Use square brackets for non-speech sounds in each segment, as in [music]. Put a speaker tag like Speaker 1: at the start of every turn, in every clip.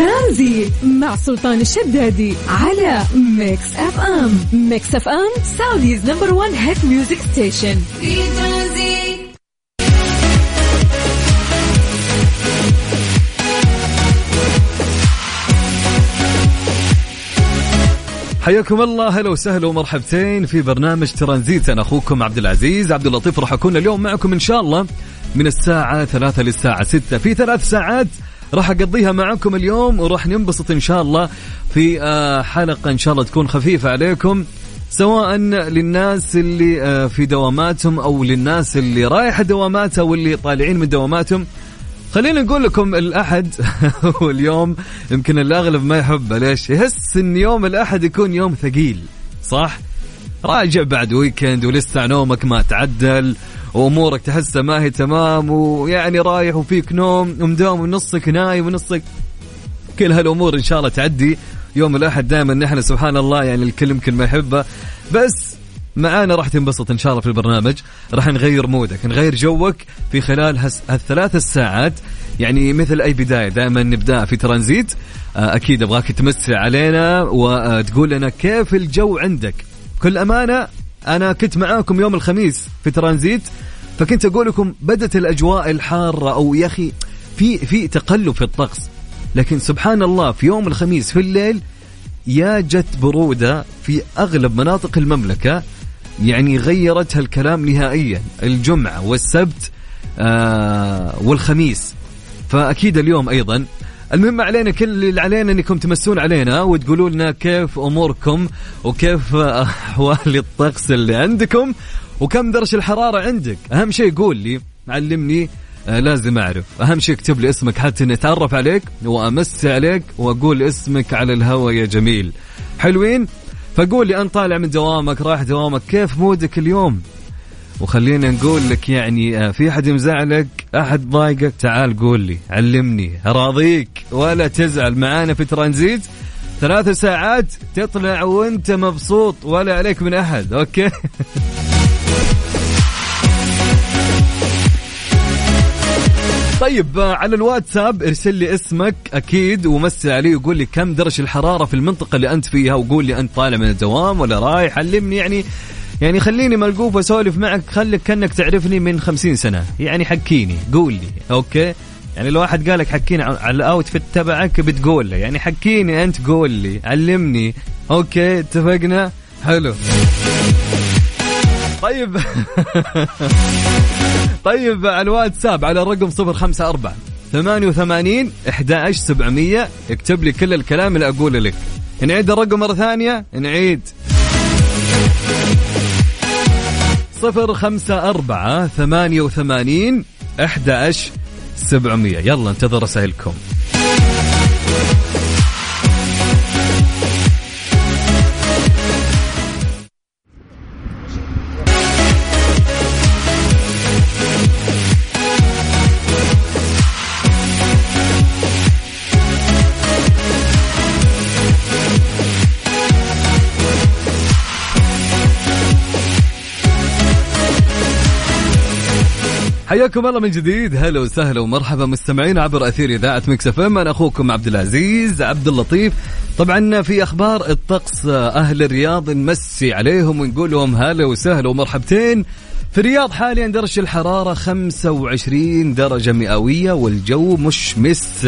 Speaker 1: ترانزيت مع سلطان الشدادي على Mix FM. Mix FM Saudi's number one hit music station.
Speaker 2: في ترانزيت
Speaker 3: حياكم الله هلا وسهلا ومرحبتين في برنامج ترانزيت. أنا أخوكم عبد العزيز عبد اللطيف راح أكون اليوم معكم إن شاء الله من الساعة ثلاثة للساعة ستة. في ثلاث ساعات راح أقضيها معكم اليوم وراح ننبسط إن شاء الله في آه، حلقة إن شاء الله تكون خفيفة عليكم سواء للناس اللي آه، في دواماتهم أو للناس اللي رايحة دواماتها واللي طالعين من دواماتهم خلينا نقول لكم الأحد [laughs] هو اليوم يمكن الأغلب ما يحبه ليش؟ يحس إن يوم الأحد يكون يوم ثقيل صح؟ راجع بعد weekend ولسه نومك ما تعدل وأمورك تحسها ما هي تمام ويعني رايح وفيك نوم ومداوم ونصك نايم ونصك. كل هالأمور إن شاء الله تعدي. يوم الأحد دائما نحن سبحان الله يعني الكل يمكن ما يحبه. بس معانا راح تنبسط إن شاء الله في البرنامج. راح نغير مودك نغير جوك في خلال هالثلاث الساعات. يعني مثل أي بداية دائما نبدأ في ترانزيت. آه، أكيد أبغاك تمسي علينا وتقول لنا كيف الجو عندك. بكل أمانة أنا كنت معاكم يوم الخميس في ترانزيت فكنت أقول لكم بدت الأجواء الحارة أو يا أخي في في تقلب في الطقس. لكن سبحان الله في يوم الخميس في الليل يا جت برودة في أغلب مناطق المملكة يعني غيرت هالكلام نهائيا الجمعة والسبت آه والخميس. فأكيد اليوم أيضا المهم علينا كل اللي علينا إنكم تمسون علينا وتقولوا لنا كيف أموركم وكيف أحوال الطقس اللي عندكم وكم درجة الحرارة عندك. أهم شيء قول لي علمني آه لازم أعرف. أهم شيء اكتب لي اسمك حتى نتعرف عليك وامسي عليك وأقول اسمك على الهوا يا جميل. حلوين؟ فقول لي انت طالع من دوامك رايح دوامك كيف مودك اليوم؟ وخلينا نقول لك يعني آه، في أحد مزعلك أحد ضايقك؟ تعال قول لي علمني راضيك ولا تزعل معانا في ترانزيت. ثلاث ساعات تطلع وأنت مبسوط ولا عليك من أحد okay؟ [laughs] طيب آه، على الواتساب ارسل لي اسمك أكيد ومسي علي وقول لي كم درجة الحرارة في المنطقة اللي أنت فيها وقول لي أنت طالع من الدوام ولا رايح علمني يعني يعني خليني ملقوف اسولف معك خليك كأنك تعرفني من خمسين سنة. يعني حكيني قول لي okay؟ يعني لو واحد قالك حكيني على الأوتفيت تبعك بتقول له يعني حكيني أنت قول لي علمني. أوكي؟ اتفقنا؟ حلو. طيب. [laughs] طيب على الواتساب على الرقم 054 88 11 700 اكتب لي كل الكلام اللي أقوله لك. نعيد الرقم مرة ثانية؟ نعيد. صفر خمسة أربعة ثمانية وثمانين أحد سبعمية. يلا انتظر رسائلكم حياكم الله من جديد. هلا وسهلا ومرحبا مستمعين عبر أثير إذاعة Mix FM. أنا أخوكم عبد العزيز عبد اللطيف. طبعا في أخبار الطقس أهل الرياض نمسي عليهم ونقول لهم هلا وسهلا ومرحبتين. في الرياض حاليا درجة الحرارة 25 درجة مئوية والجو مشمس.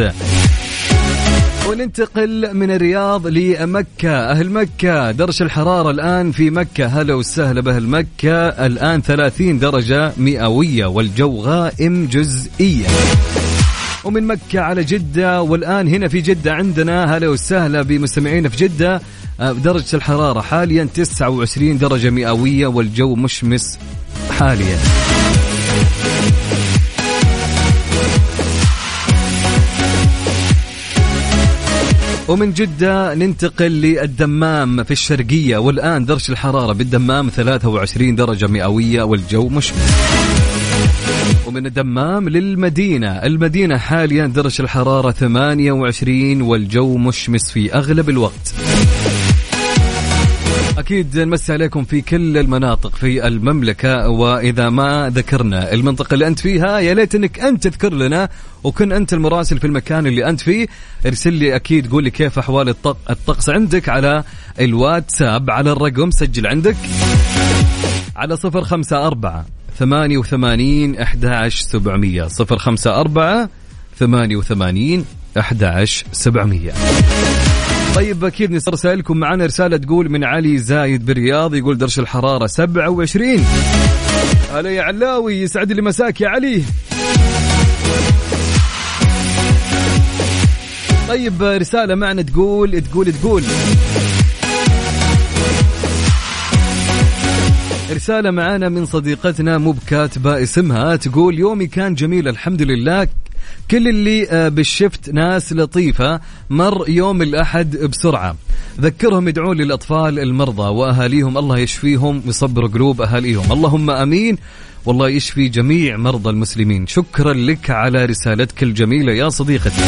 Speaker 3: وننتقل من الرياض لمكة. أهل مكة درجة الحرارة الآن في مكة. هلا وسهلا بأهل مكة. الآن 30 درجة مئوية والجو غائم جزئيا. ومن مكة على جدة والآن هنا في جدة عندنا. هلا وسهلا بمستمعينا في جدة. آه، درجة الحرارة حاليا 29 درجة مئوية والجو مشمس حاليا. ومن جدة ننتقل للدمام في الشرقية. والآن درجة الحرارة بالدمام 23 درجة مئوية والجو مشمس ومن الدمام للمدينة. المدينة حاليا درجة الحرارة 28 والجو مشمس في أغلب الوقت. أكيد نمسي عليكم في كل المناطق في المملكة وإذا ما ذكرنا المنطقة اللي أنت فيها يا ليت أنك أنت تذكر لنا وكن أنت المراسل في المكان اللي أنت فيه. ارسل لي أكيد قول لي كيف الطق الطقس عندك على الواتساب على الرقم سجل عندك. على صفر خمسة أربعة ثمانية وثمانين أحد سبعمية صفر خمسة أربعة ثمانية وثمانين أحد سبعمية. طيب أكيد نرسلكم معنا رسالة تقول من علي زايد بالرياض يقول درجه الحرارة 27 هلا يا علاوي يسعد لي مساك يا علي. طيب رسالة معنا تقول تقول تقول. رسالة معانا من صديقتنا مو بكاتبة اسمها تقول يومي كان جميل الحمد لله. كل اللي آه، بالشفت ناس لطيفة مر يوم الأحد بسرعة. ذكرهم يدعون للأطفال المرضى وأهاليهم الله يشفيهم ويصبر قلوب أهاليهم. اللهم أمين. والله يشفي جميع مرضى المسلمين. شكرا لك على رسالتك الجميلة يا صديقتي.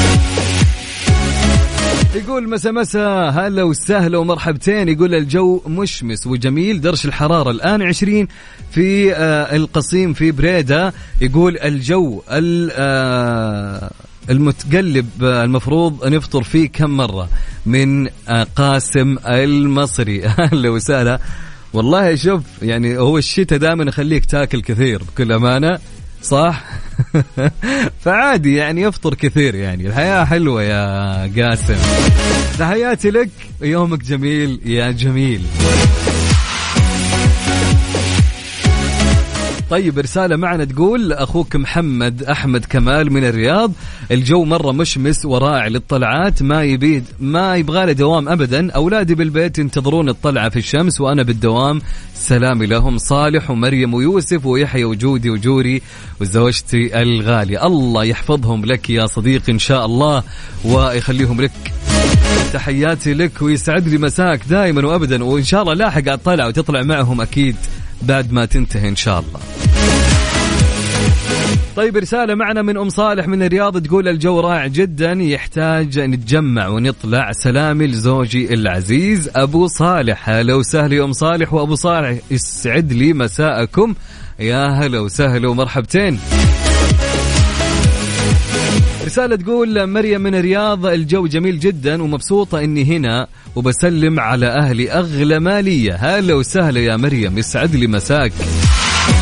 Speaker 3: يقول مسا مسا هلا وسهلا ومرحبتين. يقول الجو مشمس وجميل درجة الحرارة الآن 20 في آه القصيم في بريدة. يقول الجو آه المتقلب آه المفروض نفطر فيه كم مرة؟ من قاسم المصري. [laughs] أهلا وسهلا. والله شوف يعني هو الشتاء دائما يخليك تاكل كثير بكل أمانة. صح؟ [laughs] فعادي يعني يفطر كثير يعني. الحياة حلوة يا قاسم. تحياتي لك يومك جميل يا جميل. طيب رسالة معنا تقول أخوك محمد أحمد كمال من الرياض الجو مرة مشمس ورائع للطلعات ما يبيد ما يبغى له دوام أبدا. أولادي بالبيت ينتظرون الطلعة في الشمس وأنا بالدوام. سلامي لهم صالح ومريم ويوسف ويحيى وجودي وجوري وزوجتي الغالية. الله يحفظهم لك يا صديقي إن شاء الله ويخليهم لك. تحياتي لك ويسعد لي مساك دائما وابدا وإن شاء الله لاحق اطلع وتطلع معهم أكيد. بعد ما تنتهي إن شاء الله. طيب رسالة معنا من أم صالح من الرياض تقول الجو رائع جدا يحتاج نتجمع ونطلع. سلامي لزوجي العزيز أبو صالح. هلا وسهلا يا أم صالح وأبو صالح يسعد لي مساءكم. يا هلا وسهلا ومرحبتين. رسالة تقول مريم من الرياض الجو جميل جدا ومبسوطة إني هنا وبسلم على أهلي أغلى مالية. هلا وسهلا يا مريم يسعد لي مساك.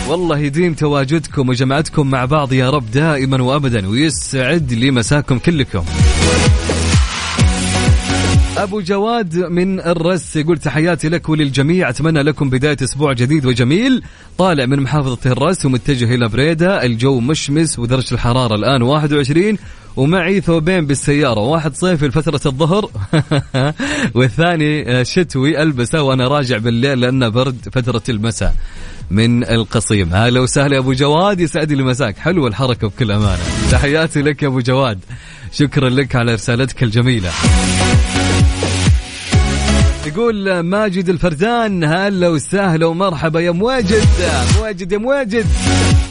Speaker 3: والله يديم تواجدكم وجمعتكم مع بعض يا رب دائما وابدا ويسعد لي مساكم كلكم. أبو جواد من الرس يقول تحياتي لك وللجميع أتمنى لكم بداية أسبوع جديد وجميل. طالع من محافظة الرس ومتجه إلى بريدة الجو مشمس ودرجة الحرارة الآن 21 ومعي ثوبين بالسيارة واحد صيفي لفترة الظهر [laughs] والثاني شتوي ألبسه وأنا راجع بالليل لأنه برد فترة المساء من القصيم. هلا وسهلا أبو جواد يسعد لي مساك حلوة الحركة بكل أمانة. تحياتي لك يا أبو جواد. شكرا لك على رسالتك الجميلة. يقول ماجد الفردان هلا وسهلا ومرحبا يا مواجد مواجد يا مواجد.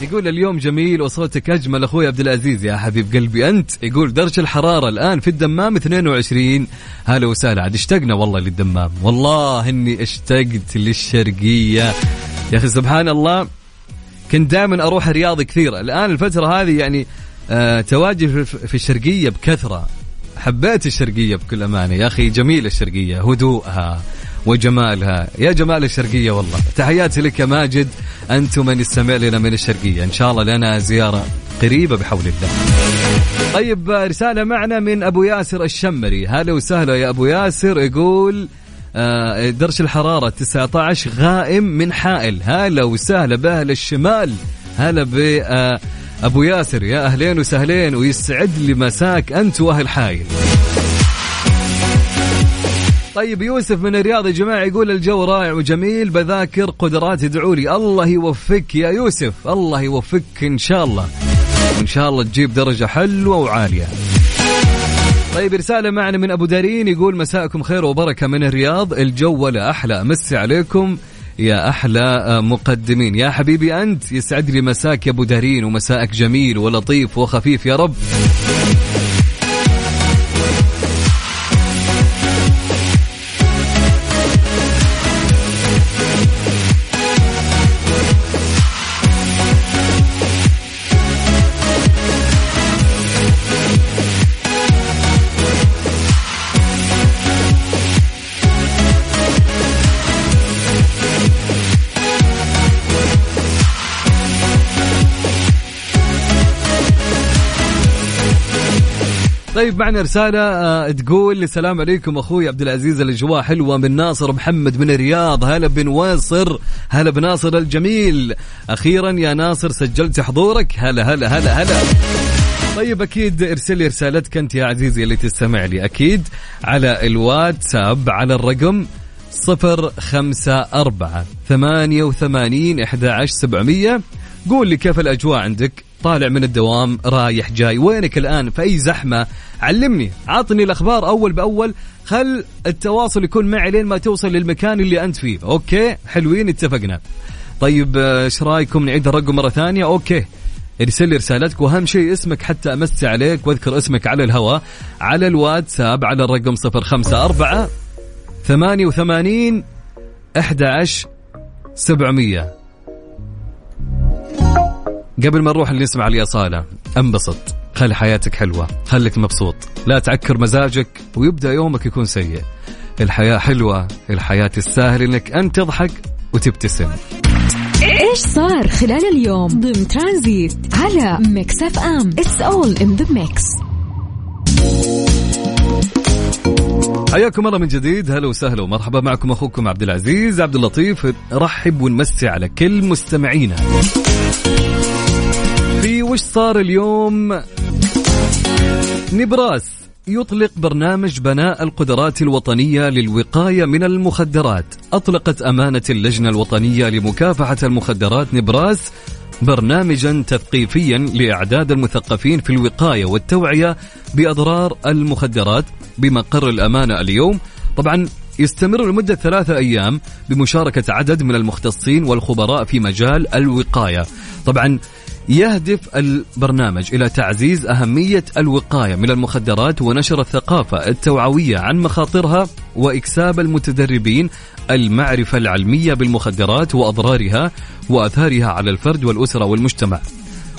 Speaker 3: يقول اليوم جميل وصوتك أجمل أخوي عبد العزيز يا حبيب قلبي أنت؟ يقول درجه الحرارة الآن في الدمام 22 هلا وسهلا عاد اشتقنا والله للدمام. والله إني اشتقت للشرقية. يا أخي سبحان الله كنت دائما أروح الرياض كثير الآن الفترة هذه يعني آه تواجد في الشرقية بكثرة. حبيت الشرقية بكل أمانة. يا أخي جميلة الشرقية هدوءها وجمالها. يا جمال الشرقية والله. تحياتي لك يا ماجد. أنتم من يستمع لنا من الشرقية. إن شاء الله لنا زيارة قريبة بحول الله. طيب رسالة معنا من أبو ياسر الشمري. هلا وسهلا يا أبو ياسر. يقول آه، درجة الحرارة 19 غائم من حائل. هلا وسهلا بأهل الشمال. هلا ب آه، أبو ياسر يا أهلين وسهلين ويسعد لي مساك أنت وأهل حايل. طيب يوسف من الرياض يا جماعة يقول الجو رائع وجميل بذاكر قدرات ادعوا لي. الله يوفقك يا يوسف الله يوفقك إن شاء الله. وان شاء الله تجيب درجة حلوة وعالية. طيب رسالة معنا من أبو دارين يقول مساءكم خير وبركة من الرياض الجو ولا أحلى أمسي عليكم يا أحلى مقدمين. يا حبيبي أنت يسعد لي مساك يا أبو دارين ومساءك جميل ولطيف وخفيف يا رب. طيب معنا رسالة آه، تقول السلام عليكم أخوي عبد العزيز الأجواء حلوة من ناصر محمد من الرياض. هلا بن واصر هلا بناصر الجميل. أخيرا يا ناصر سجلت حضورك. هلا هلا هلا هلا. طيب أكيد ارسل لي رسالتك أنت يا عزيزي اللي تستمع لي. أكيد على الواتساب على الرقم صفر خمسة أربعة ثمانية وثمانين إحدى عشر سبعمية. قول لي كيف الأجواء عندك؟ طالع من الدوام رايح جاي. وينك الآن؟ في أي زحمة؟ علمني. عطني الأخبار أول بأول. خل التواصل يكون معي لين ما توصل للمكان اللي أنت فيه. okay؟ حلوين اتفقنا. طيب آه، إيش رأيكم؟ نعيد الرقم مرة ثانية. okay. ارسل لي رسالتك وأهم شيء اسمك حتى امسي عليك. واذكر اسمك على الهواء. على الواتساب على الرقم 054 88 11 700 قبل ما نروح اللي نسمع لأصالة انبسط. خلي حياتك حلوة؟ خليك مبسوط؟ لا تعكر مزاجك ويبدأ يومك يكون سيء. الحياة حلوة الحياة تستاهل إنك انت تضحك وتبتسم.
Speaker 1: إيش صار خلال اليوم؟ ضمن ترانزيت على Mix FM it's all in the mix
Speaker 3: حياكم الله من جديد. هلا وسهلا ومرحبا. معكم أخوكم عبد العزيز عبد اللطيف. رحب ونمسي على كل مستمعينا. وش صار اليوم؟ نبراس يطلق برنامج بناء القدرات الوطنية للوقاية من المخدرات. أطلقت أمانة اللجنة الوطنية لمكافحة المخدرات نبراس برنامجا تثقيفيا لإعداد المثقفين في الوقاية والتوعية بأضرار المخدرات بمقر الأمانة اليوم. طبعا يستمر لمدة ثلاثة أيام بمشاركة عدد من المختصين والخبراء في مجال الوقاية. طبعا يهدف البرنامج إلى تعزيز أهمية الوقاية من المخدرات ونشر الثقافة التوعوية عن مخاطرها وإكساب المتدربين المعرفة العلمية بالمخدرات وأضرارها وأثارها على الفرد والأسرة والمجتمع.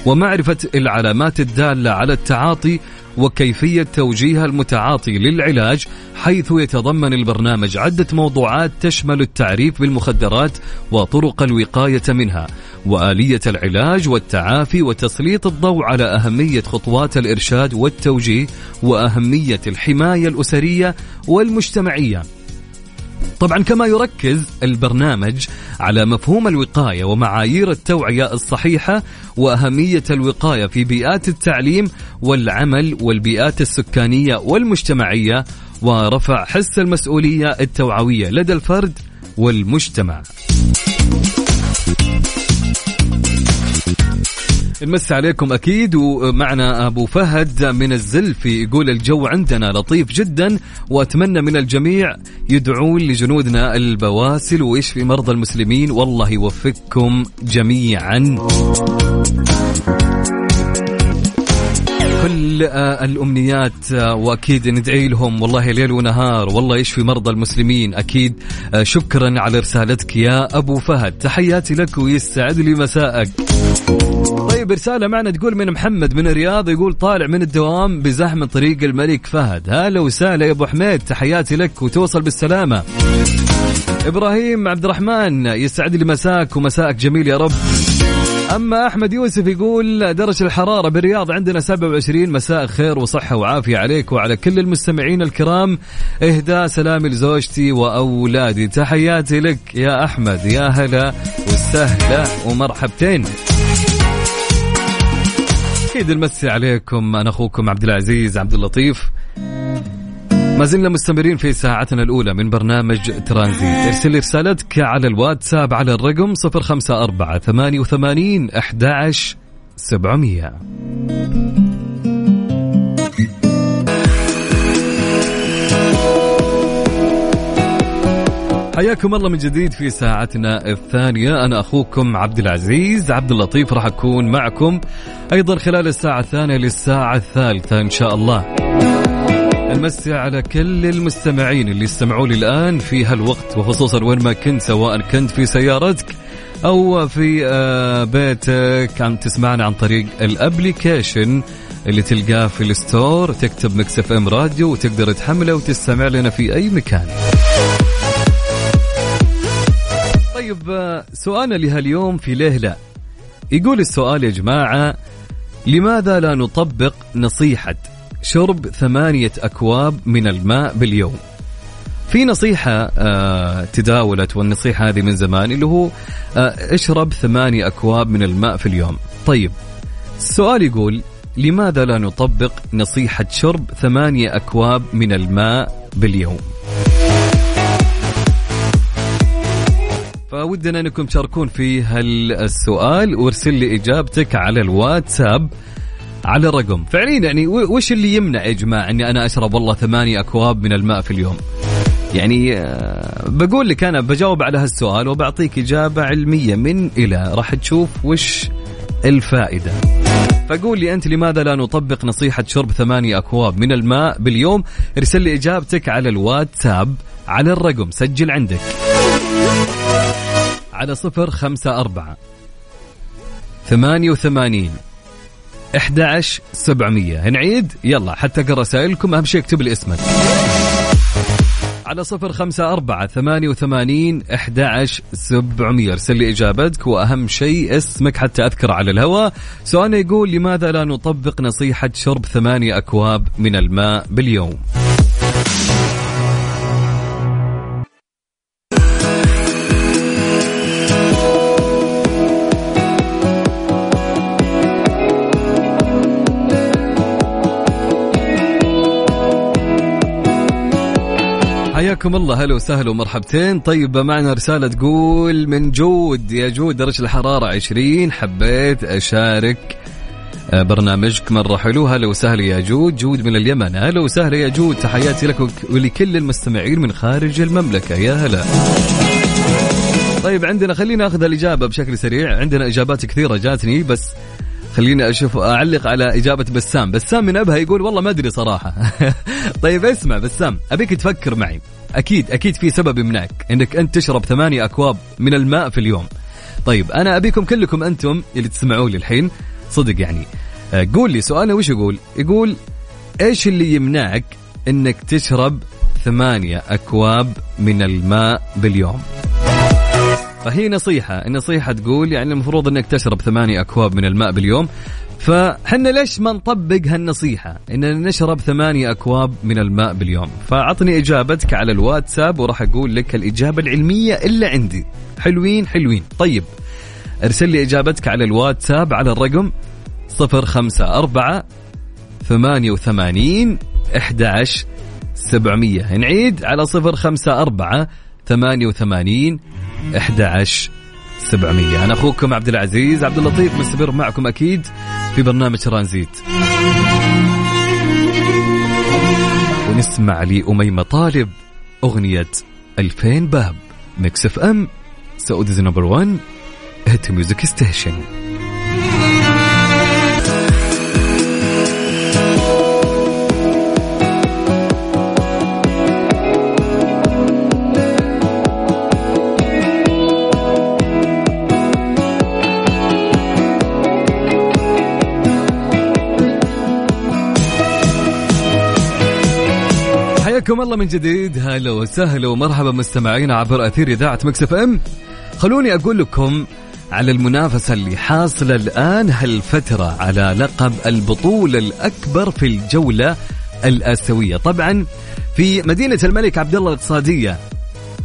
Speaker 3: ومعرفة العلامات الدالة على التعاطي وكيفية توجيه المتعاطي للعلاج حيث يتضمن البرنامج عدة موضوعات تشمل التعريف بالمخدرات وطرق الوقاية منها وآلية العلاج والتعافي وتسليط الضوء على أهمية خطوات الإرشاد والتوجيه وأهمية الحماية الأسرية والمجتمعية. طبعا كما يركز البرنامج على مفهوم الوقاية ومعايير التوعية الصحيحة وأهمية الوقاية في بيئات التعليم والعمل والبيئات السكانية والمجتمعية ورفع حس المسؤولية التوعوية لدى الفرد والمجتمع. نمس عليكم أكيد. ومعنا أبو فهد من الزلفي يقول الجو عندنا لطيف جدا وأتمنى من الجميع يدعون لجنودنا البواسل. ويشفي مرضى المسلمين؟ والله يوفقكم جميعا. كل آه، الأمنيات آه، وأكيد ندعي لهم. والله ليل ونهار. والله يشفي مرضى المسلمين؟ أكيد آه، شكرا على رسالتك يا أبو فهد. تحياتي لك ويسعد لي مساءك. طيب رسالة معنا تقول من محمد من الرياض يقول طالع من الدوام بزحمة طريق الملك فهد. هلا وسهلا يا أبو حميد تحياتي لك وتوصل بالسلامة. إبراهيم عبد الرحمن يسعد لي مساك ومساءك جميل يا رب. أما أحمد يوسف يقول درجة الحرارة بالرياض عندنا 27 مساء خير وصحة وعافية عليك وعلى كل المستمعين الكرام. اهداء سلامي لزوجتي وأولادي. تحياتي لك يا أحمد يا هلا وسهلا ومرحبتين. أكيد نمسي عليكم. أنا أخوكم عبد العزيز عبد اللطيف. ما زلنا مستمرين في ساعتنا الأولى من برنامج ترانزيت. ارسل رسالتك على الواتساب على الرقم 054 88 11 700 حياكم الله من جديد في ساعتنا الثانية. أنا أخوكم عبد العزيز عبد اللطيف راح أكون معكم أيضا خلال الساعة الثانية للساعة الثالثة إن شاء الله. نمسي على كل المستمعين اللي يستمعوا لي الآن في هالوقت وخصوصا وين ما كنت سواء كنت في سيارتك أو في آه، بيتك. عم تسمعنا عن طريق ال application اللي تلقاه في ال store. تكتب Mix FM Radio وتقدر تحمله وتستمع لنا في أي مكان. طيب سؤالنا لهاليوم في ليه لا يقول السؤال يا جماعة لماذا لا نطبق نصيحة شرب ثمانية أكواب من الماء باليوم؟ في نصيحة آه تداولت والنصيحة هذه من زمان اللي هو آه اشرب ثمانية أكواب من الماء في اليوم. طيب السؤال يقول لماذا لا نطبق نصيحة شرب ثمانية أكواب من الماء باليوم؟ فودنا أنكم تشاركون في هالسؤال. وارسل لي إجابتك على الواتساب على الرقم. فعليا يعني وش اللي يمنع يا جماعة إني أنا أشرب والله ثمانية أكواب من الماء في اليوم؟ يعني آه، بقول لك أنا بجاوب على هالسؤال وبعطيك إجابة علمية من إلى. راح تشوف وش الفائدة. فقول لي أنت لماذا لا نطبق نصيحة شرب ثمانية أكواب من الماء باليوم؟ ارسل لي إجابتك على الواتساب على الرقم. سجل عندك. على صفر خمسة أربعة ثمانية وثمانين أحد سبعمية. نعيد يلا حتى أقرأ رسائلكم. أهم شيء اكتب لي اسمك. على صفر خمسة أربعة ثمانية وثمانين أحد سبعمية. ارسل لي إجابتك وأهم شيء اسمك حتى أذكر على الهواء سؤالنا يقول لماذا لا نطبق نصيحة شرب ثمانية أكواب من الماء باليوم؟ حياكم الله. هلا وسهلا ومرحبتين. طيب معنا رسالة تقول من جود يا جود درجة الحرارة 20 حبيت أشارك آه، برنامجك مرة حلو. هلا وسهلا يا جود جود من اليمن. هلا وسهلا يا جود تحياتي لك ولكل المستمعين من خارج المملكة. يا هلا. طيب عندنا خلينا ناخذ الإجابة بشكل سريع. عندنا إجابات كثيرة جاتني بس خليني أشوف أعلق على إجابة بسام. بسام من ابها يقول والله ما أدري صراحة. [laughs] طيب اسمع بسام أبيك تفكر معي. أكيد أكيد في سبب يمنعك إنك أنت تشرب ثمانية أكواب من الماء في اليوم. طيب أنا أبيكم كلكم أنتم اللي تسمعوا لي الحين. صدق يعني. آه، قول لي سؤالنا وش يقول؟ يقول إيش اللي يمنعك إنك تشرب ثمانية أكواب من الماء باليوم؟ فهي نصيحة. النصيحة تقول يعني المفروض إنك تشرب ثمانية أكواب من الماء باليوم. فحنا ليش ما نطبق هالنصيحة؟ اننا نشرب ثمانية أكواب من الماء باليوم. فأعطني إجابتك على الواتساب وراح أقول لك الإجابة العلمية اللي عندي. حلوين حلوين. طيب ارسل لي إجابتك على الواتساب على الرقم صفر خمسة أربعة ثمانية وثمانين أحد سبعمية. نعيد على صفر خمسة أربعة ثمانية وثمانين أحد عشر سبعمية. أنا أخوكم عبد العزيز عبد اللطيف مستمر معكم أكيد في برنامج ترانزيت. ونسمع لأميمة طالب أغنية ألفين باب. Mix FM Saudi's number 1 hit music station. حياكم الله من جديد. هلا وسهلا ومرحبا مستمعينا عبر أثير إذاعة Mix FM. خلوني أقول لكم على المنافسة اللي حاصلة الآن هالفترة على لقب البطولة الأكبر في الجولة الآسيوية. طبعا في مدينة الملك عبد الله الاقتصادية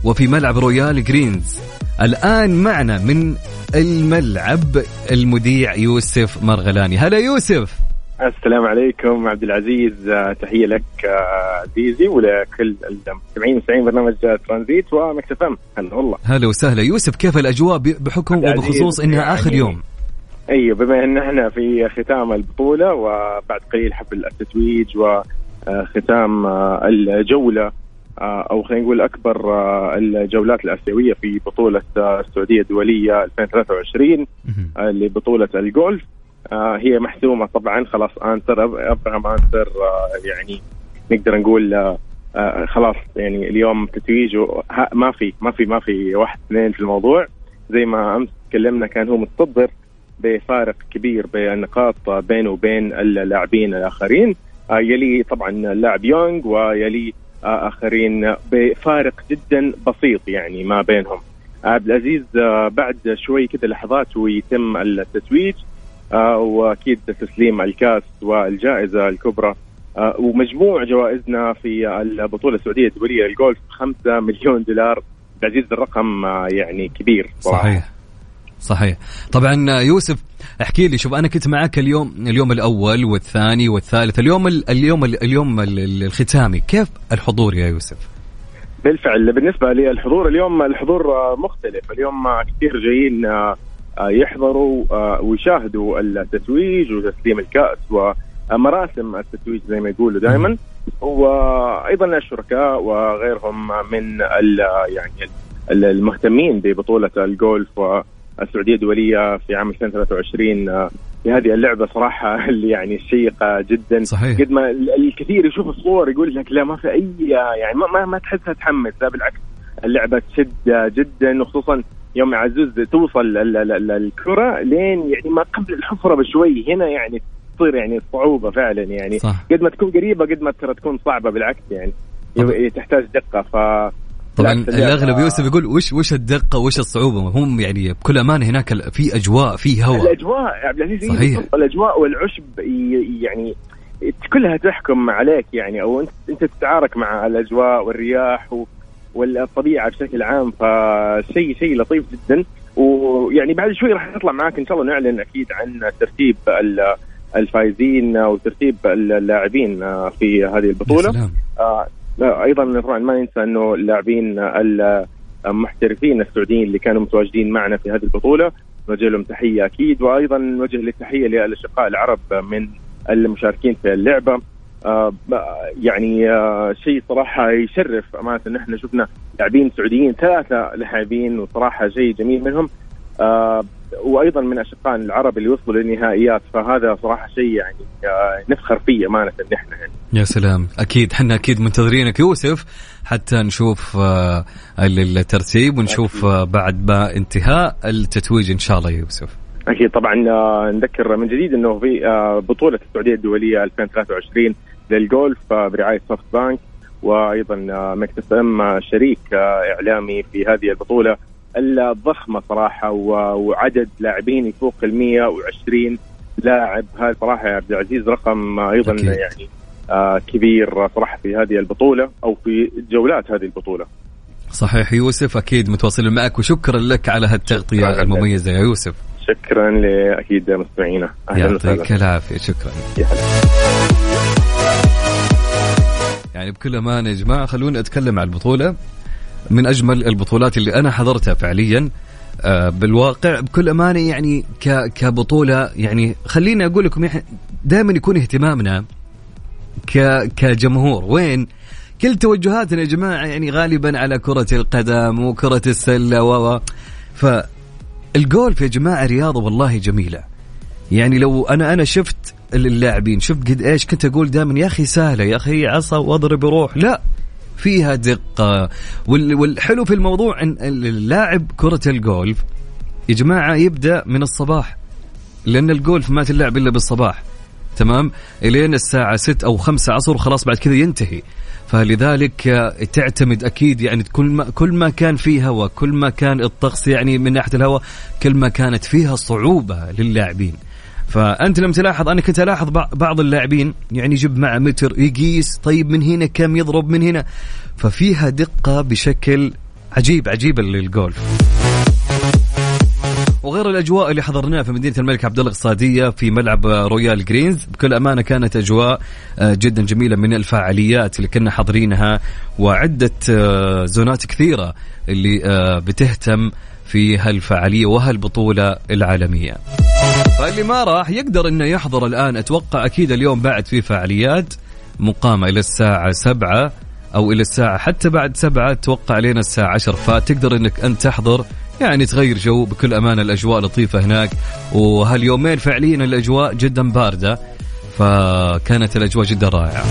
Speaker 3: وفي ملعب Royal Greens. الآن معنا من الملعب المذيع يوسف مرغلاني. هلا يوسف.
Speaker 4: السلام عليكم عبد العزيز. آه، تحية لك آه، عزيزي ولكل المستمعين مستمعين برنامج ترانزيت و Mix FM. هلا والله.
Speaker 3: هلا وسهلا. يوسف كيف الأجواء؟ بحكم وبخصوص إنها يعني آخر يوم.
Speaker 4: أيوه بما إن إحنا في ختام البطولة وبعد قليل حفل التتويج وختام آه، الجولة آه، أو خلينا نقول أكبر آه، الجولات الآسيوية في بطولة آه، السعودية الدولية 2023
Speaker 3: مهم.
Speaker 4: آه، لبطولة الجولف. آه، هي محسومة طبعا. خلاص انسر ابراهام انسر آه، يعني نقدر نقول آه، آه، خلاص يعني اليوم تتويجه ما في ما في ما في واحد اثنين في الموضوع. زي ما أمس تكلمنا كان هو متصدر بفارق كبير بالنقاط بينه وبين اللاعبين الآخرين. آه، يلي طبعا اللاعب يونغ ويلي آه، آخرين بفارق جدا بسيط يعني ما بينهم. عبد العزيز آه، بعد شوي كذا لحظات ويتم التتويج آه، وأكيد تسليم الكاس والجائزة الكبرى. آه، ومجموع جوائزنا في البطولة السعودية الدوليه للجولف 5 مليون دولار. العزيز الرقم آه، يعني كبير صراحة.
Speaker 3: صحيح. صحيح. طبعا آه، يوسف احكي لي شوف أنا كنت معك اليوم اليوم الأول والثاني والثالث اليوم ال- اليوم ال- اليوم ال- ال- الختامي. كيف الحضور يا يوسف؟
Speaker 4: بالفعل بالنسبة للحضور اليوم الحضور آه، مختلف. اليوم آه، كثير جايين آه، آه، يحضروا آه، ويشاهدوا التتويج وتسليم الكأس ومراسم التتويج زي ما يقولوا دائما. وأيضا الشركاء وغيرهم من يعني ال- المهتمين ببطولة الجولف والسعودية الدولية في عام 2023 آه، في هذه اللعبة صراحة [laughs] اللي يعني شيقة جدا.
Speaker 3: صحيح.
Speaker 4: قد ما ال- الكثير يشوف الصور يقول لك لا ما في أي يعني ما ما, ما تحسها تحمس لا بالعكس. اللعبة تشد جدا وخصوصا يوم عزوز توصل ال- ال- ال- الكرة لين يعني ما قبل الحفرة بشوي. هنا يعني تصير يعني صعوبة فعلا يعني.
Speaker 3: صح.
Speaker 4: قد ما تكون قريبة قد ما ترى تكون صعبة بالعكس يعني.
Speaker 3: طبعا.
Speaker 4: تحتاج دقة ف
Speaker 3: طبعا الأغلب يوسف يقول وش وش الدقة؟ وش الصعوبة؟ هم يعني بكل أمانة هناك في أجواء في هواء
Speaker 4: الأجواء عبد العزيز
Speaker 3: صحيح.
Speaker 4: الأجواء والعشب يعني كلها تحكم عليك يعني أو انت أنت تتعارك مع الأجواء والرياح و والطبيعة بشكل عام فشيء شيء لطيف جدا. ويعني بعد شوي راح نطلع معاك إن شاء الله نعلن أكيد عن ترتيب ال- الفائزين وترتيب اللاعبين في هذه
Speaker 3: البطولة.
Speaker 4: آه أيضا طبعا ما ننسى إنه اللاعبين المحترفين السعوديين اللي كانوا متواجدين معنا في هذه البطولة نوجه لهم تحية أكيد وأيضا نوجه التحيه للأشقاء العرب من المشاركين في اللعبة. يعني آه شيء صراحة يشرف. أمانة إن إحنا شفنا لاعبين سعوديين ثلاثة لاعبين وصراحة شيء جميل منهم. آه وأيضا من اشقائنا العرب اللي وصلوا للنهائيات. فهذا صراحة شيء يعني آه نفخر فيه أمانة إن إحنا يعني.
Speaker 3: يا سلام. أكيد إحنا أكيد منتظرينك يوسف حتى نشوف آه، ال- الترتيب ونشوف آه، بعد ما انتهاء التتويج إن شاء الله يوسف.
Speaker 4: أكيد طبعا آه، نذكر من جديد إنه في آه، بطولة السعودية الدولية 2023 للجولف آه، برعاية SoftBank وأيضا Mix FM شريك إعلامي في هذه البطولة الضخمة صراحة وعدد لاعبين يفوق ال 120 لاعب هذا صراحة يا عبد العزيز رقم أيضا
Speaker 3: أكيد.
Speaker 4: يعني كبير صراحة في هذه البطولة أو في جولات هذه البطولة
Speaker 3: صحيح يوسف أكيد متواصلين معك وشكرا لك على
Speaker 4: هالتغطية.
Speaker 3: المميزة يا يوسف
Speaker 4: شكرا لأكيد مستمعينا.
Speaker 3: يعطيك العافية. شكرا. يعني بكل امانه يا جماعة خلوني أتكلم عن البطولة. من أجمل البطولات اللي أنا حضرتها فعليا آه، بالواقع بكل امانه يعني كبطولة. يعني خليني أقول لكم دائما يكون اهتمامنا كجمهور. وين؟ كل توجهاتنا يا جماعة يعني غالبا على كرة القدم وكرة السلة و و- فالجولف يا جماعة رياضة والله جميلة. يعني لو أنا أنا شفت اللاعبين شفت قد إيش كنت أقول دائما يا أخي سهلة يا أخي عصا واضرب روح. لا فيها دقة. وال- والحلو في الموضوع إن اللاعب كرة الجولف يا جماعة يبدأ من الصباح لأن الجولف ما تلعب إلا بالصباح تمام؟ إلين الساعة 6 أو 5 عصر وخلاص بعد كذا ينتهي. فلذلك تعتمد أكيد يعني كل ما كل ما كان فيه هواء كل ما كان الطقس يعني من ناحية الهواء كل ما كانت فيها صعوبة للاعبين. فأنت لما تلاحظ أنا كنت ألاحظ بع- بعض اللاعبين يعني يجيب معه متر يقيس طيب من هنا كم يضرب من هنا؟ ففيها دقة بشكل عجيب عجيب للجولف. وغير الأجواء اللي حضرناها في مدينة الملك عبد الله الاقتصادية في ملعب Royal Greens بكل أمانة كانت أجواء آه، جدا جميلة من الفعاليات اللي كنا حاضرينها وعدة آه، زونات كثيرة اللي آه، بتهتم في هالفعاليه وهالبطولة العالمية. فاللي ما راح يقدر إنه يحضر الآن أتوقع أكيد اليوم بعد في فعاليات مقامة إلى الساعة 7 أو إلى الساعة حتى بعد سبعة توقع علينا الساعة 10 فتقدر إنك أنت تحضر يعني تغير جو بكل امانه الأجواء لطيفة هناك وهاليومين فعليا الأجواء جدا باردة فكانت الأجواء جدا رائعة.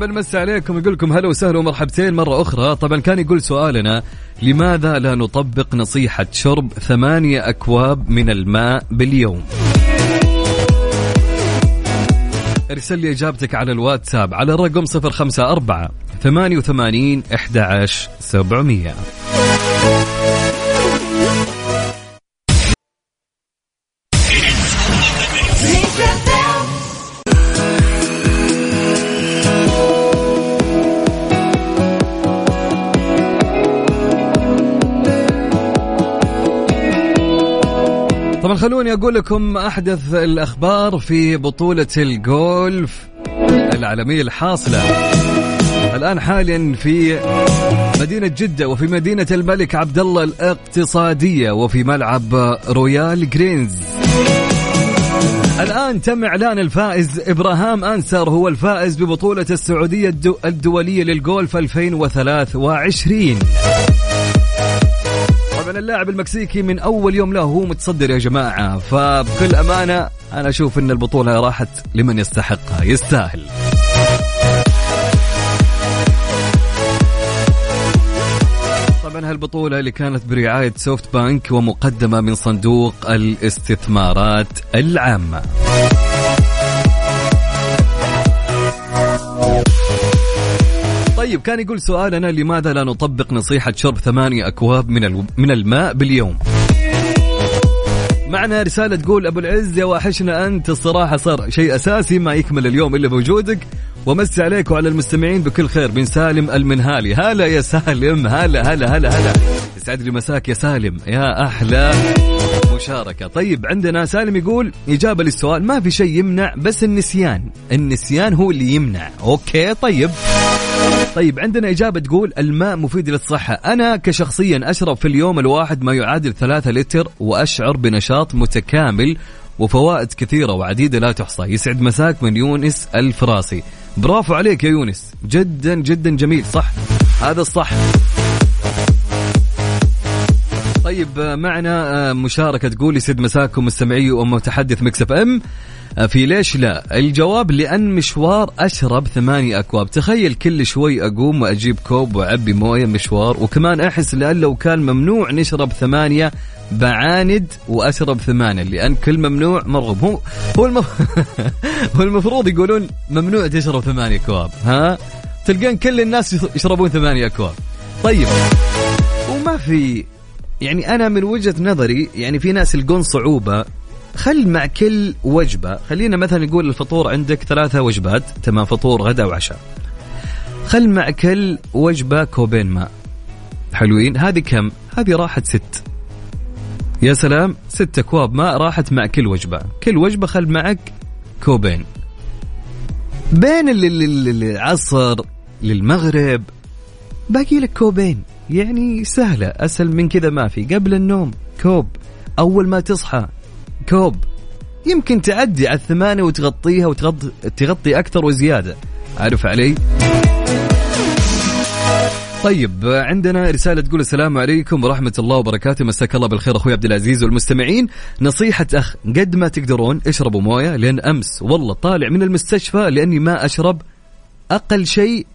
Speaker 3: طبعا مسا عليكم يقول لكم هلا وسهلا ومرحبتين مرة أخرى. طبعا كان يقول سؤالنا لماذا لا نطبق نصيحة شرب ثمانية أكواب من الماء باليوم؟ ارسل لي إجابتك على الواتساب على الرقم 054 88 11 700 طبعا خلوني أقول لكم أحدث الأخبار في بطولة الجولف العالمية الحاصلة. الآن حاليا في مدينة جدة وفي مدينة الملك عبد الله الاقتصادية وفي ملعب Royal Greens. الآن تم إعلان الفائز إبراهام أنسر هو الفائز ببطولة السعودية الدو الدولية للجولف 2023 طبعا اللاعب المكسيكي من أول يوم له هو متصدر يا جماعة. فبكل أمانة أنا أشوف إن البطولة راحت لمن يستحقها. يستاهل. طبعا هالبطولة اللي كانت برعاية سوفت بانك ومقدمة من صندوق الاستثمارات العامة. طيب كان يقول سؤالنا لماذا لا نطبق نصيحة شرب ثمانية أكواب من. من الماء باليوم؟ معنا رسالة تقول أبو العز يا واحشنا أنت الصراحة صار شيء أساسي ما يكمل اليوم إلا بوجودك. ومس عليك وعلى المستمعين بكل خير بن سالم المنهالي. هلا يا سالم هلا هلا هلا هلا. يسعد لي مساك يا سالم. يا أحلى مشاركة. طيب عندنا سالم يقول إجابة للسؤال ما في شيء يمنع بس النسيان. النسيان هو اللي يمنع. أوكي طيب. طيب عندنا إجابة تقول الماء مفيد للصحة. أنا كشخصيا أشرب في اليوم الواحد ما يعادل ثلاثة لتر وأشعر بنشاط متكامل وفوائد كثيرة وعديدة لا تحصى. يسعد مساك من يونس الفراسي. برافو عليك يا يونس. جدا جدا جميل. صح. هذا الصح. طيب معنا مشاركة تقول يسعد مساكم مستمعي ومتحدث Mix FM. في ليش لا؟ الجواب لأن مشوار أشرب ثمانية أكواب. تخيل كل شوي أقوم وأجيب كوب وأعبي موية مشوار وكمان أحس لأن لو كان ممنوع نشرب ثمانية بعاند وأشرب ثمانية لأن كل ممنوع مرغوب. هو هو, المف... [laughs] هو المفروض يقولون ممنوع تشرب ثمانية أكواب ها؟ تلقين كل الناس يشربون ثمانية أكواب. طيب وما في يعني أنا من وجهة نظري يعني في ناس يلقون صعوبة. خل مع كل وجبة. خلينا مثلا نقول الفطور عندك ثلاثة وجبات. تمام فطور غدا وعشاء. خل مع كل وجبة كوبين ماء. حلوين. هذه كم؟ هذه راحت ست. يا سلام ست أكواب ماء راحت مع كل وجبة. كل وجبة خل معك كوبين. بين العصر للمغرب باقي لك كوبين. يعني سهلة أسهل من كذا ما في. قبل النوم كوب. أول ما تصحى كوب. يمكن تعدي على الثمانية وتغطيها وتغطي تغطي أكثر وزيادة. عارف علي؟ طيب عندنا رسالة تقول السلام عليكم ورحمة الله وبركاته. مساك الله بالخير أخوي عبد العزيز والمستمعين. نصيحة أخ قد ما تقدرون اشربوا موية لأن أمس والله طالع من المستشفى لأني ما أشرب أقل شيء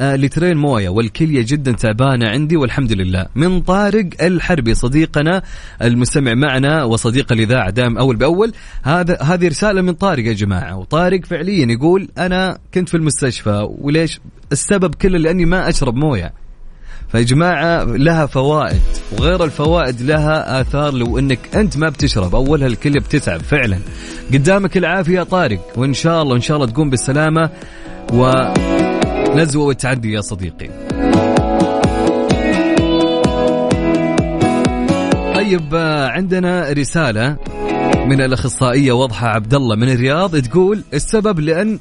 Speaker 3: لترين موية والكلية جدا تعبانة عندي والحمد لله. من طارق الحربي صديقنا المستمع معنا وصديق الإذاعة دائم أول بأول. هذا هذه رسالة من طارق يا جماعة. وطارق فعليا يقول أنا كنت في المستشفى وليش؟ السبب كله لأني ما أشرب موية. فيا جماعة لها فوائد. وغير الفوائد لها آثار. لو أنك أنت ما بتشرب أولها الكلية بتتعب فعلا. قدامك العافية طارق. وإن شاء الله وإن شاء الله تقوم بالسلامة. و نزوة والتعدي يا صديقي. طيب عندنا رسالة من الأخصائية وضحى عبد الله من الرياض تقول السبب لأن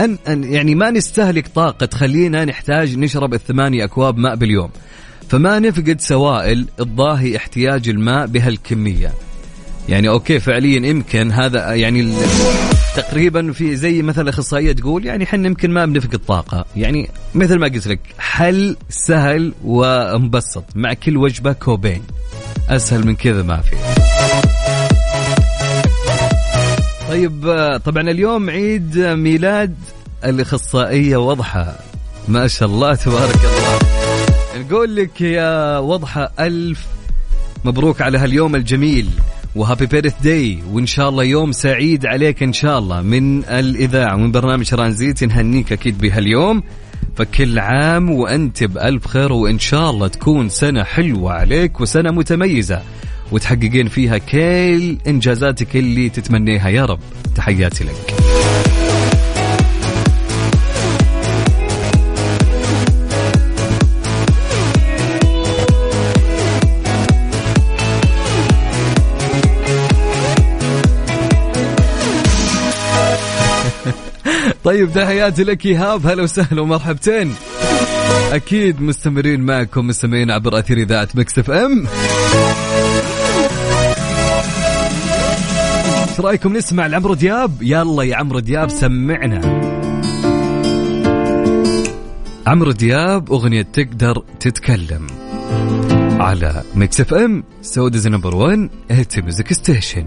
Speaker 3: أن, أن يعني ما نستهلك طاقة تخلينا نحتاج نشرب الثمانية أكواب ماء باليوم. فما نفقد سوائل تضاهي احتياج الماء بهالكمية. يعني okay فعليا يمكن هذا يعني تقريبا في زي مثلا الاخصائيه تقول يعني إحنا يمكن ما بنفقد طاقة. يعني مثل ما قلت لك حل سهل ومبسط مع كل وجبة كوبين. أسهل من كذا ما في. طيب طبعا اليوم عيد ميلاد الأخصائية وضحى. ما شاء الله تبارك الله. نقول لك يا وضحى ألف مبروك على هاليوم الجميل. وهابي بيرث داي وإن شاء الله يوم سعيد عليك إن شاء الله من الإذاعة ومن برنامج ترانزيت نهنيك أكيد بهاليوم. فكل عام وأنت بألف خير وإن شاء الله تكون سنة حلوة عليك وسنة متميزة. وتحققين فيها كل إنجازاتك اللي تتمنيها. يا رب تحياتي لك. طيب تحياتي لك إيهاب. هلا وسهلا ومرحبتين. أكيد مستمرين معكم مستمعين عبر أثير إذاعة مكس إف إم. إيش رأيكم نسمع لعمرو دياب؟ يلا يا عمرو دياب سمعنا. عمرو دياب أغنية تقدر تتكلم على Mix FM Saudi's number 1 hit music station.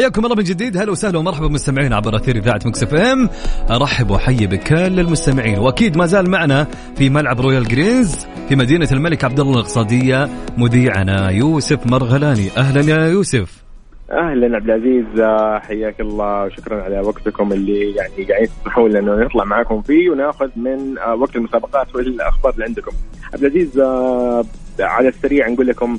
Speaker 3: حياكم الله من جديد. هلا وسهلا ومرحبا مستمعين عبر أثير إذاعة Mix FM. أرحب وأحيي بكل المستمعين وأكيد ما زال معنا في ملعب Royal Greens في مدينة الملك عبد الله الاقتصادية مذيعنا يوسف مرغلاني. أهلا يا يوسف.
Speaker 4: أهلا عبد العزيز. حياك الله وشكرا على وقتكم اللي يعني قاعدين تسمحوا لنا نطلع معاكم فيه وناخذ من آه، وقت المسابقات والأخبار اللي عندكم. عبد العزيز آه، على السريع نقول لكم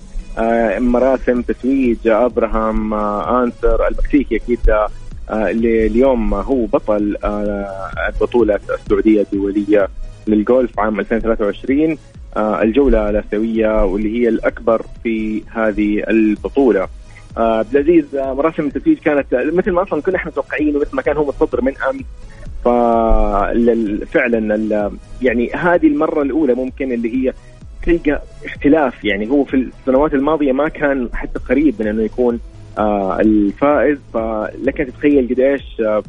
Speaker 4: مراسم تتويج أبراهام آه، أنسر المكسيكي أكيد آه، آه، اللي اليوم هو بطل آه، البطولة السعودية الدولية للجولف عام 2023 آه، الجولة الآسيوية واللي هي الأكبر في هذه البطولة. آه، عبد العزيز آه، مراسم التتويج كانت آه، مثل ما أصلا كنا إحنا متوقعين ومثل ما كان هو متصدر من أمس ففعلا يعني هذه المرة الأولى ممكن اللي هي تلقى اختلاف. يعني هو في السنوات الماضية ما كان حتى قريب من إنه يكون آه الفائز. فلك تتخيل قديش آه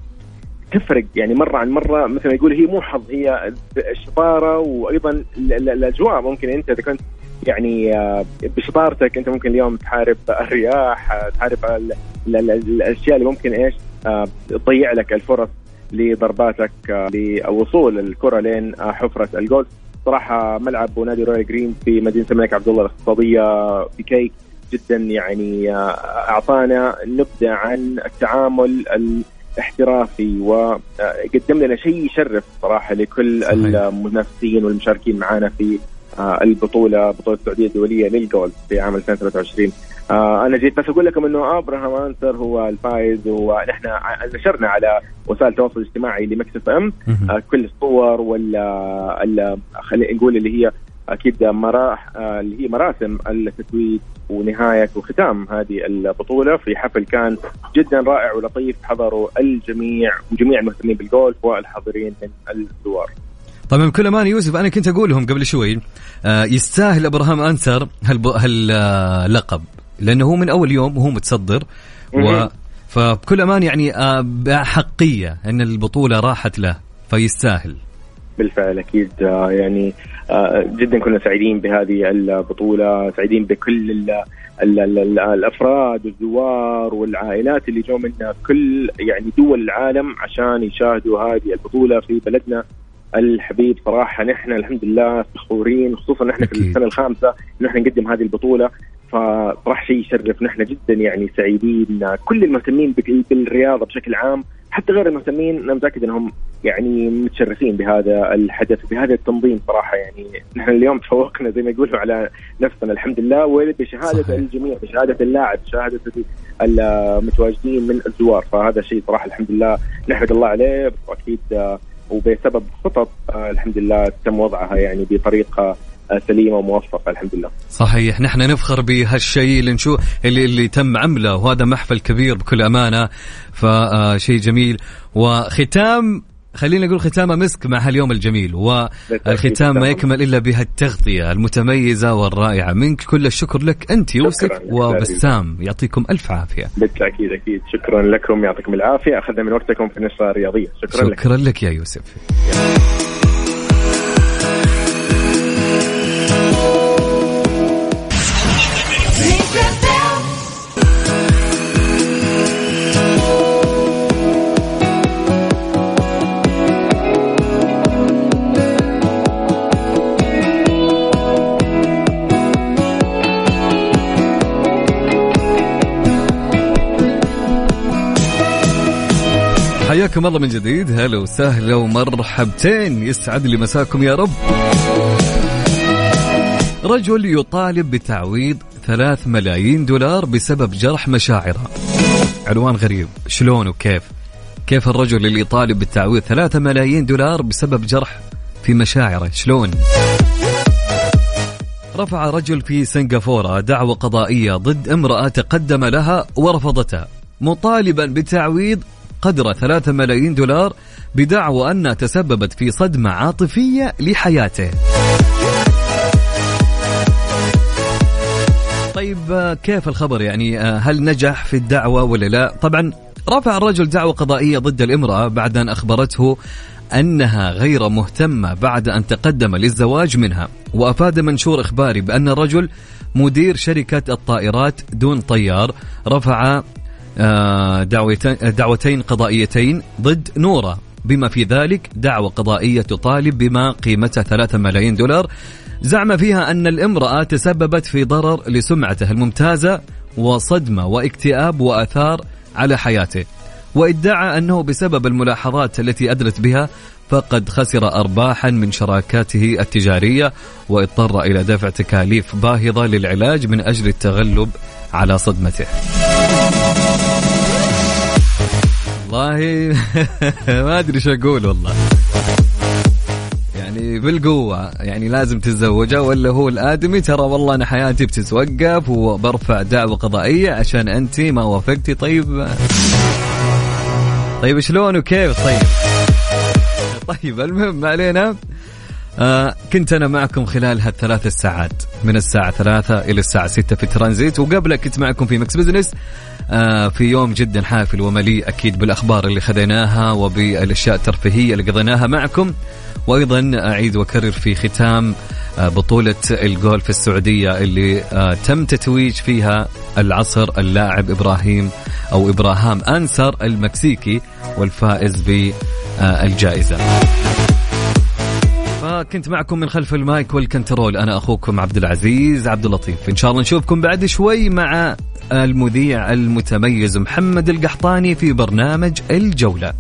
Speaker 4: تفرق. يعني مرة عن مرة مثل ما يقول هي مو حظ هي الشطارة وأيضا ال- ال- الأجواء. ممكن أنت إذا كنت يعني آه، بشطارتك أنت ممكن اليوم تحارب الرياح تحارب ال- ال- ال- الأشياء اللي ممكن إيش تضيع لك الفرص لضرباتك لوصول الكرة لين حفرة الجولف صراحة ملعب ونادي Royal Green في مدينة الملك عبد الله الاقتصادية كيك جدا يعني آه، أعطانا نبذة عن التعامل الاحترافي وقدم لنا شيء يشرف صراحة لكل
Speaker 3: صحيح.
Speaker 4: المنافسين والمشاركين معنا في آه، البطولة بطولة السعودية الدولية للجولف في عام 2023 آه أنا جيت بس أقول لكم إنه أبراهام أنسر هو الفائز ونحن نشرنا على وسائل التواصل الاجتماعي لـ Mix FM. آه كل الصور ولا ال- خلينا نقول اللي هي أكيد مراح آه اللي هي مراسم التتويج ونهاية وختام هذه البطولة. في حفل كان جدا رائع ولطيف حضروا الجميع وجميع المهتمين بالجولف والحاضرين من الزوار.
Speaker 3: طبعا بكل امانه يوسف أنا كنت أقول لهم قبل شوي آه، يستاهل إبراهام انسر هاللقب لأنه هو من أول يوم وهو متصدر و. فبكل أمان يعني آه، بحقية إن البطولة راحت له فيستاهل
Speaker 4: بالفعل أكيد آه، يعني آه، جدا كنا سعيدين بهذه البطولة سعيدين بكل ال ال ال ال الأفراد والزوار والعائلات اللي جو من كل يعني دول العالم عشان يشاهدوا هذه البطولة في بلدنا الحبيب صراحة نحن الحمد لله فخورين خصوصا نحن في. السنة الخامسة إحنا نقدم هذه البطولة فصراحه شيء يشرف. نحن جدا يعني سعيدين. كل المهتمين بال- بالرياضة بشكل عام حتى غير المهتمين أنا متأكد إنهم يعني متشرفين بهذا الحدث وبهذا التنظيم صراحة. يعني نحن اليوم تفوقنا زي ما يقولوا على نفسنا الحمد لله. وبشهاده
Speaker 3: صحيح.
Speaker 4: الجميع بشهادة اللاعب بشهادة المتواجدين من الزوار. فهذا شيء صراحة الحمد لله نحمد الله عليه. وأكيد آه، وبسبب خطط آه، الحمد لله تم وضعها يعني بطريقة سليمة وموفقة الحمد لله.
Speaker 3: صحيح. نحن نفخر بهالشيء اللي نشوف اللي, اللي تم عمله وهذا محفل كبير بكل أمانة. فشيء جميل. وختام خلينا نقول ختامه مسك مع هاليوم الجميل. والختام ما يكمل إلا بهالتغطية المتميزة والرائعة. منك كل الشكر لك أنت يوسف
Speaker 4: شكراً.
Speaker 3: وبسام. يعطيكم ألف عافية.
Speaker 4: بالتأكيد أكيد. شكرا لكم يعطيكم العافية. أخذنا من وقتكم في النشره الرياضيه شكرا لك.
Speaker 3: شكرا لك يا يوسف. حياكم الله من جديد. هلا وسهلا ومرحبتين. يسعد لي مساكم يا رب. رجل يطالب بتعويض ثلاث ملايين دولار بسبب جرح مشاعره. عنوان غريب. شلون وكيف؟ كيف الرجل اللي يطالب بالتعويض ثلاثة ملايين دولار بسبب جرح في مشاعره؟ شلون؟ رفع رجل في سنغافورة دعوى قضائية ضد امرأة تقدم لها ورفضتها. مطالبا بتعويض قدر ثلاثة ملايين دولار بدعوى أنها تسببت في صدمة عاطفية لحياته. طيب كيف الخبر يعني؟ هل نجح في الدعوة ولا لا؟ طبعا رفع الرجل دعوى قضائية ضد الإمرأة بعد أن أخبرته أنها غير مهتمة بعد أن تقدم للزواج منها. وأفاد منشور إخباري بأن الرجل مدير شركة الطائرات دون طيار رفع دعوتين, دعوتين قضائيتين ضد نورة بما في ذلك دعوة قضائية تطالب بما قيمتها 3 ملايين دولار. زعم فيها أن الامرأة تسببت في ضرر لسمعته الممتازة وصدمة واكتئاب وآثار على حياته. وادعى أنه بسبب الملاحظات التي أدلت بها فقد خسر أرباحا من شراكاته التجارية واضطر إلى دفع تكاليف باهظة للعلاج من أجل التغلب على صدمته. والله. [laughs] ما أدري إيش أقول والله. يعني بالقوة يعني لازم تتزوجها ولا هو الآدمي؟ ترى والله أنا حياتي بتتوقف وبرفع دعوة قضائية عشان أنت ما وافقتي. طيب. طيب شلون وكيف؟ طيب. طيب المهم علينا. آه كنت أنا معكم خلال هالثلاث ساعات من الساعة ثلاثة إلى الساعة ستة في ترانزيت. وقبلها كنت معكم في Mix Business آه في يوم جدا حافل ومليء أكيد بالأخبار اللي خذيناها وبالأشياء الترفيهية اللي قضيناها معكم. وأيضا أعيد وأكرر في ختام آه بطولة الجولف السعودية اللي آه تم تتويج فيها العصر اللاعب إبراهام أو إبراهام أنسر المكسيكي والفائز بالجائزة. فكنت معكم من خلف المايك والكنترول. أنا أخوكم عبد العزيز عبد اللطيف. إن شاء الله نشوفكم بعد شوي مع المذيع المتميز محمد القحطاني في برنامج الجولة.